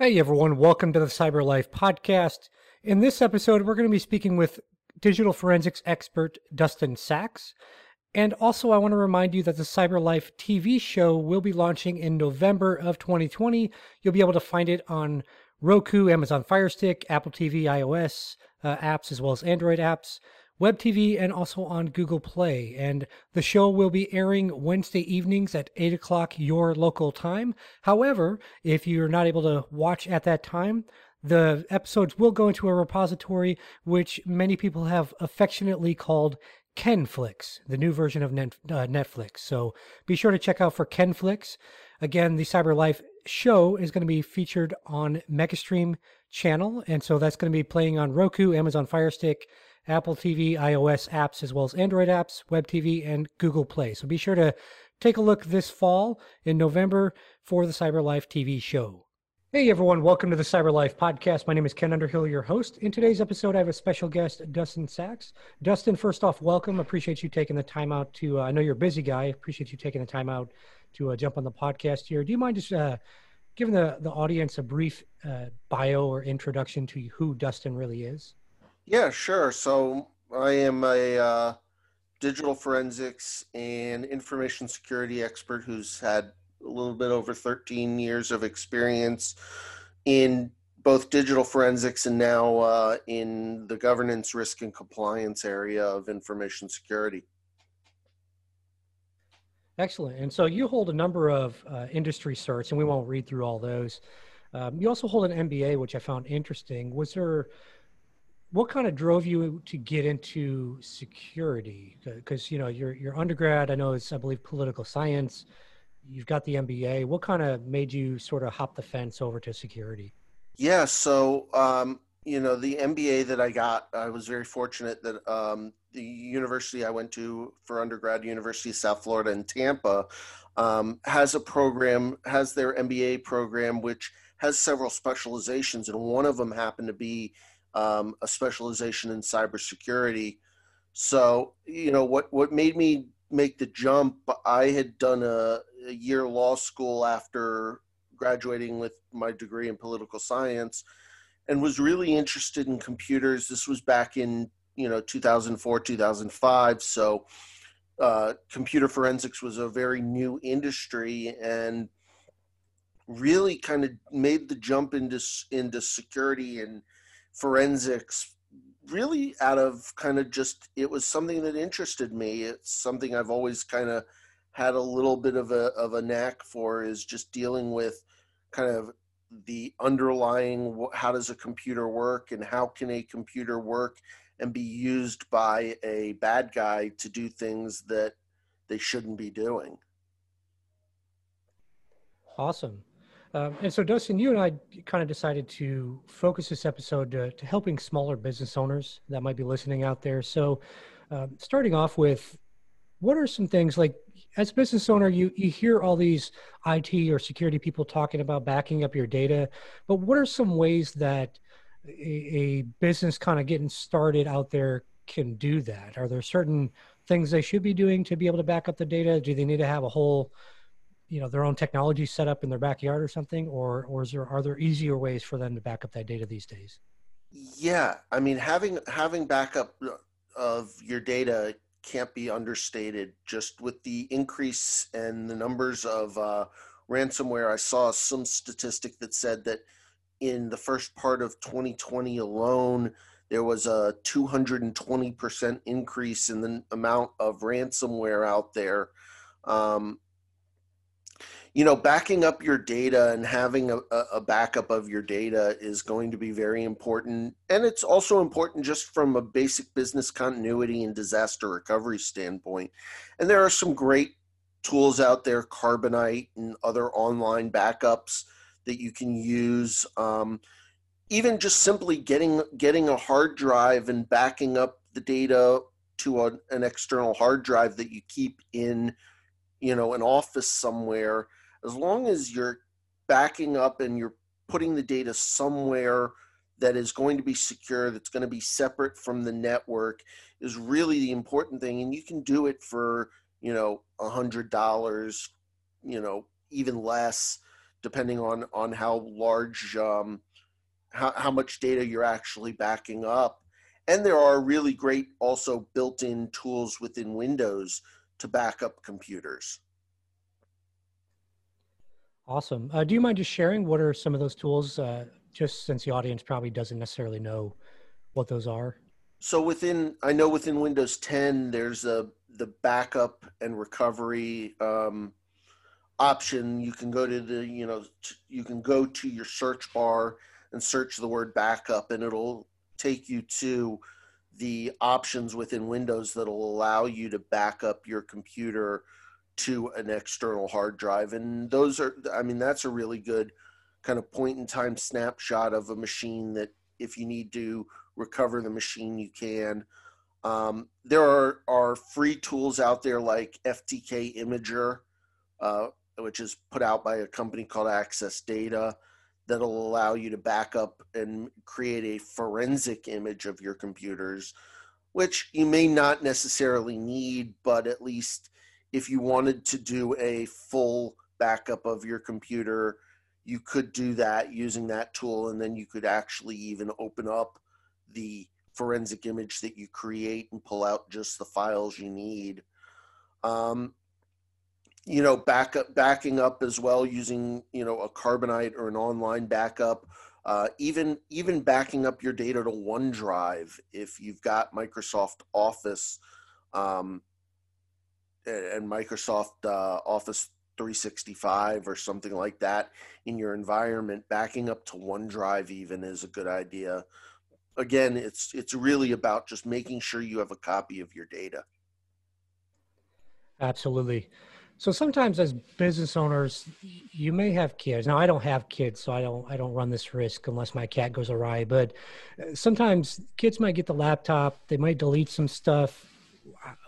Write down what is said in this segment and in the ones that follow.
Hey everyone, welcome to the Cyber Life podcast. In this episode, we're going to be speaking with digital forensics expert Dustin Sachs. And also, I want to remind you that the Cyber Life TV show will be launching in November of 2020. You'll be able to find it on Roku, Amazon Fire Stick, Apple TV, iOS uh, apps, as well as Android apps. Web TV, and also on Google Play. And the show will be airing Wednesday evenings at 8 o'clock your local time. However, if you're not able to watch at that time, the episodes will go into a repository which many people have affectionately called Kenflix, the new version of uh, Netflix. So be sure to check out for Kenflix. Again, the Cyber Life show is going to be featured on Megastream channel, and so that's going to be playing on Roku, Amazon Fire Stick, Apple TV, iOS apps, as well as Android apps, Web TV, and Google Play. So be sure to take a look this fall in November for the Cyber Life TV show. Hey everyone, welcome to the Cyber Life podcast. My name is Ken Underhill, your host. In today's episode, I have a special guest, Dustin Sachs. Dustin, first off, welcome. Appreciate you taking the time out to, uh, I know you're a busy guy. Appreciate you taking the time out to uh, jump on the podcast here. Do you mind just uh, giving the, the audience a brief uh, bio or introduction to who Dustin really is? Yeah, sure. So I am a uh, digital forensics and information security expert who's had a little bit over 13 years of experience in both digital forensics and now uh, in the governance, risk, and compliance area of information security. Excellent. And so you hold a number of uh, industry certs, and we won't read through all those. Um, you also hold an MBA, which I found interesting. Was there what kind of drove you to get into security? Because you know your your undergrad, I know is I believe political science. You've got the MBA. What kind of made you sort of hop the fence over to security? Yeah, so um, you know the MBA that I got, I was very fortunate that um, the university I went to for undergrad, University of South Florida in Tampa, um, has a program, has their MBA program, which has several specializations, and one of them happened to be um, a specialization in cybersecurity. So, you know, what, what made me make the jump, I had done a, a year law school after graduating with my degree in political science and was really interested in computers. This was back in, you know, 2004, 2005. So, uh, computer forensics was a very new industry and really kind of made the jump into into security and forensics really out of kind of just it was something that interested me. It's something i've always kind of had a little bit of a of a knack for is just dealing with kind of the underlying how does a computer work and how can a computer work and be used by a bad guy to do things that they shouldn't be doing. Awesome um, and so, Dustin, you and I kind of decided to focus this episode to, to, helping smaller business owners that might be listening out there. So, um, starting off with, what are some things like as a business owner, you you hear all these IT or security people talking about backing up your data, but what are some ways that a, a business kind of getting started out there can do that? Are there certain things they should be doing to be able to back up the data? Do they need to have a whole you know their own technology set up in their backyard or something or or is there are there easier ways for them to back up that data these days? Yeah i mean having having backup of your data can't be understated. Just with the increase and the numbers of uh, ransomware i saw some statistic that said that in the first part of 2020 alone there was a 220% increase in the amount of ransomware out there. Um, you know backing up your data and having a, a, backup of your data is going to be very important. And it's also important just from a basic business continuity and disaster recovery standpoint. And there are some great tools out there carbonite and other online backups that you can use. Um, even just simply getting getting a hard drive and backing up the data to a, an external hard drive that you keep in you know an office somewhere as long as you're backing up and you're putting the data somewhere that is going to be secure, that's going to be separate from the network, is really the important thing. And you can do it for, you know, a hundred dollars, you know, even less depending on on how large um, how, how much data you're actually backing up and there are really great also built-in tools within windows to backup computers. Awesome. Uh, do you mind just sharing what are some of those tools uh, just since the audience probably doesn't necessarily know what those are? So within i know within windows 10 there's a the backup and recovery um, option. You can go to the you know you can go to your search bar and search the word backup and it'll take you to the options within windows that'll allow you to back up your computer to an external hard drive and those are i mean that's a really good kind of point in time snapshot of a machine that if you need to recover the machine you can. Um, there are, are free tools out there like ftk imager uh, which is put out by a company called access data that'll allow you to back up and create a forensic image of your computers which you may not necessarily need but at least if you wanted to do a full backup of your computer you could do that using that tool and then you could actually even open up the forensic image that you create and pull out just the files you need. Um, you know backup backing up as well using you know a carbonite or an online backup uh, even even backing up your data to onedrive if you've got microsoft office um, and microsoft uh, office 365 or something like that in your environment backing up to onedrive even is a good idea. Again it's it's really about just making sure you have a copy of your data. Absolutely so sometimes as business owners you may have kids now i don't have kids so i don't i don't run this risk unless my cat goes awry but uh, sometimes kids might get the laptop they might delete some stuff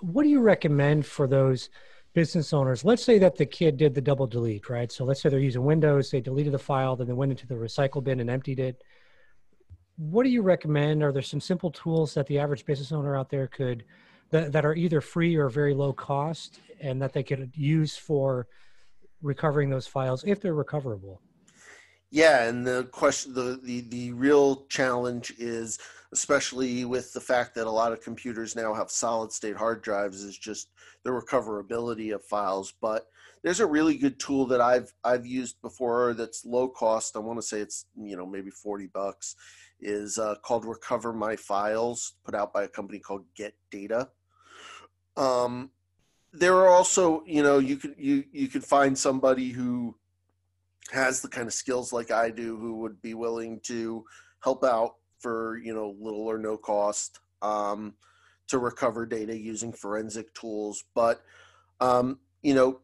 what do you recommend for those business owners, let's say that the kid did the double delete, right? So let's say they're using Windows, they deleted the file, then they went into the recycle bin and emptied it. What do you recommend? Are there some simple tools that the average business owner out there could that, that are either free or very low cost and that they could use for recovering those files if they're recoverable? Yeah, and the question, the, the, the real challenge is, especially with the fact that a lot of computers now have solid state hard drives, is just the recoverability of files. But there's a really good tool that I've I've used before that's low cost. I want to say it's you know maybe forty bucks. Is uh, called Recover My Files, put out by a company called Get Data. Um, there are also you know you could you you could find somebody who has the kind of skills like I do who would be willing to help out for you know little or no cost um, to recover data using forensic tools. But um, you know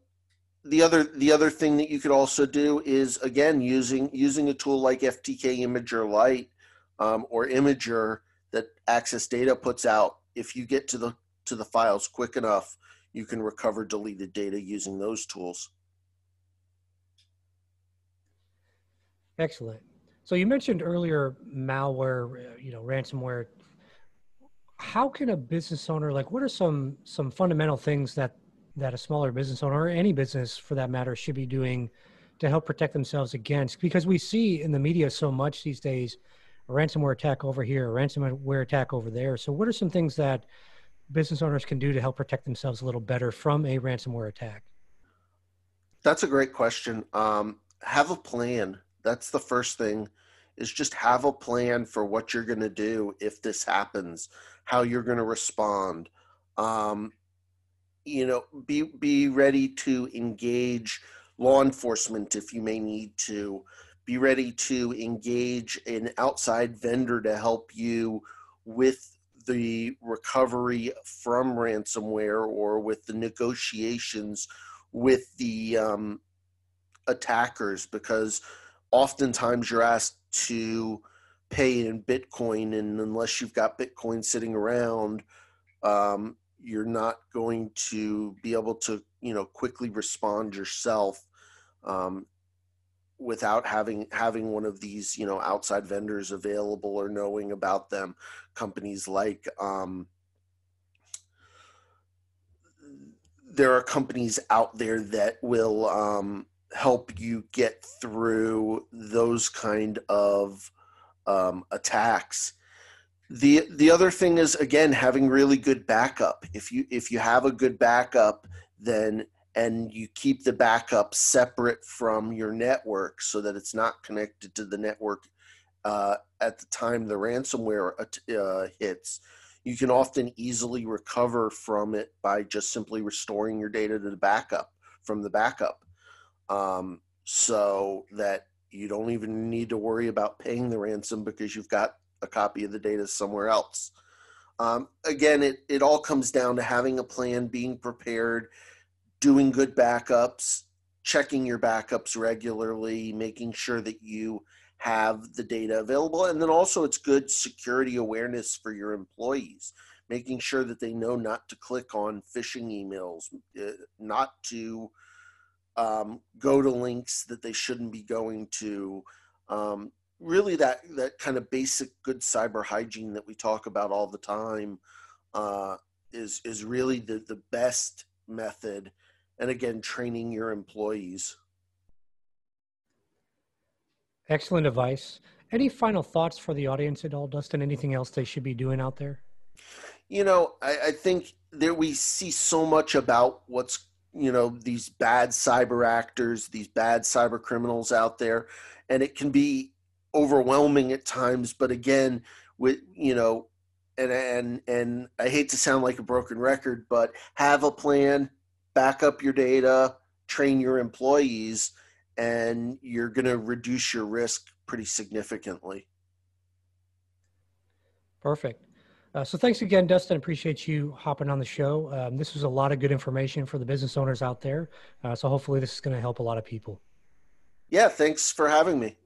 the other the other thing that you could also do is again using using a tool like FTK Imager Lite um, or Imager that Access Data puts out. If you get to the to the files quick enough, you can recover deleted data using those tools. Excellent. So you mentioned earlier malware, uh, you know, ransomware. How can a business owner like what are some some fundamental things that that a smaller business owner or any business for that matter should be doing to help protect themselves against because we see in the media so much these days a ransomware attack over here, a ransomware attack over there. So what are some things that business owners can do to help protect themselves a little better from a ransomware attack? That's a great question. Um, have a plan that's the first thing is just have a plan for what you're going to do if this happens, how you're going to respond. Um, you know, be be ready to engage law enforcement if you may need to. Be ready to engage an outside vendor to help you with the recovery from ransomware or with the negotiations with the um, attackers because oftentimes you're asked to pay in Bitcoin, and unless you've got Bitcoin sitting around, um, you're not going to be able to, you know, quickly respond yourself um, without having having one of these, you know, outside vendors available or knowing about them. Companies like um, there are companies out there that will um, help you get through those kind of um, attacks. The the other thing is again having really good backup. If you if you have a good backup, then and you keep the backup separate from your network so that it's not connected to the network uh, at the time the ransomware uh, hits, you can often easily recover from it by just simply restoring your data to the backup from the backup. Um, so that you don't even need to worry about paying the ransom because you've got a copy of the data somewhere else. Um, again, it, it all comes down to having a plan, being prepared, doing good backups, checking your backups regularly, making sure that you have the data available. And then also, it's good security awareness for your employees, making sure that they know not to click on phishing emails, uh, not to um, go to links that they shouldn't be going to. Um, really, that that kind of basic good cyber hygiene that we talk about all the time uh, is is really the the best method. And again, training your employees. Excellent advice. Any final thoughts for the audience at all, Dustin? Anything else they should be doing out there? You know, I, I think that we see so much about what's you know these bad cyber actors, these bad cyber criminals out there, and it can be overwhelming at times. But again, with you know, and and and I hate to sound like a broken record, but have a plan, back up your data, train your employees, and you're going to reduce your risk pretty significantly. Perfect. Uh, so thanks again, Dustin. Appreciate you hopping on the show. Um, this was a lot of good information for the business owners out there. Uh, so hopefully this is going to help a lot of people. Yeah, thanks for having me.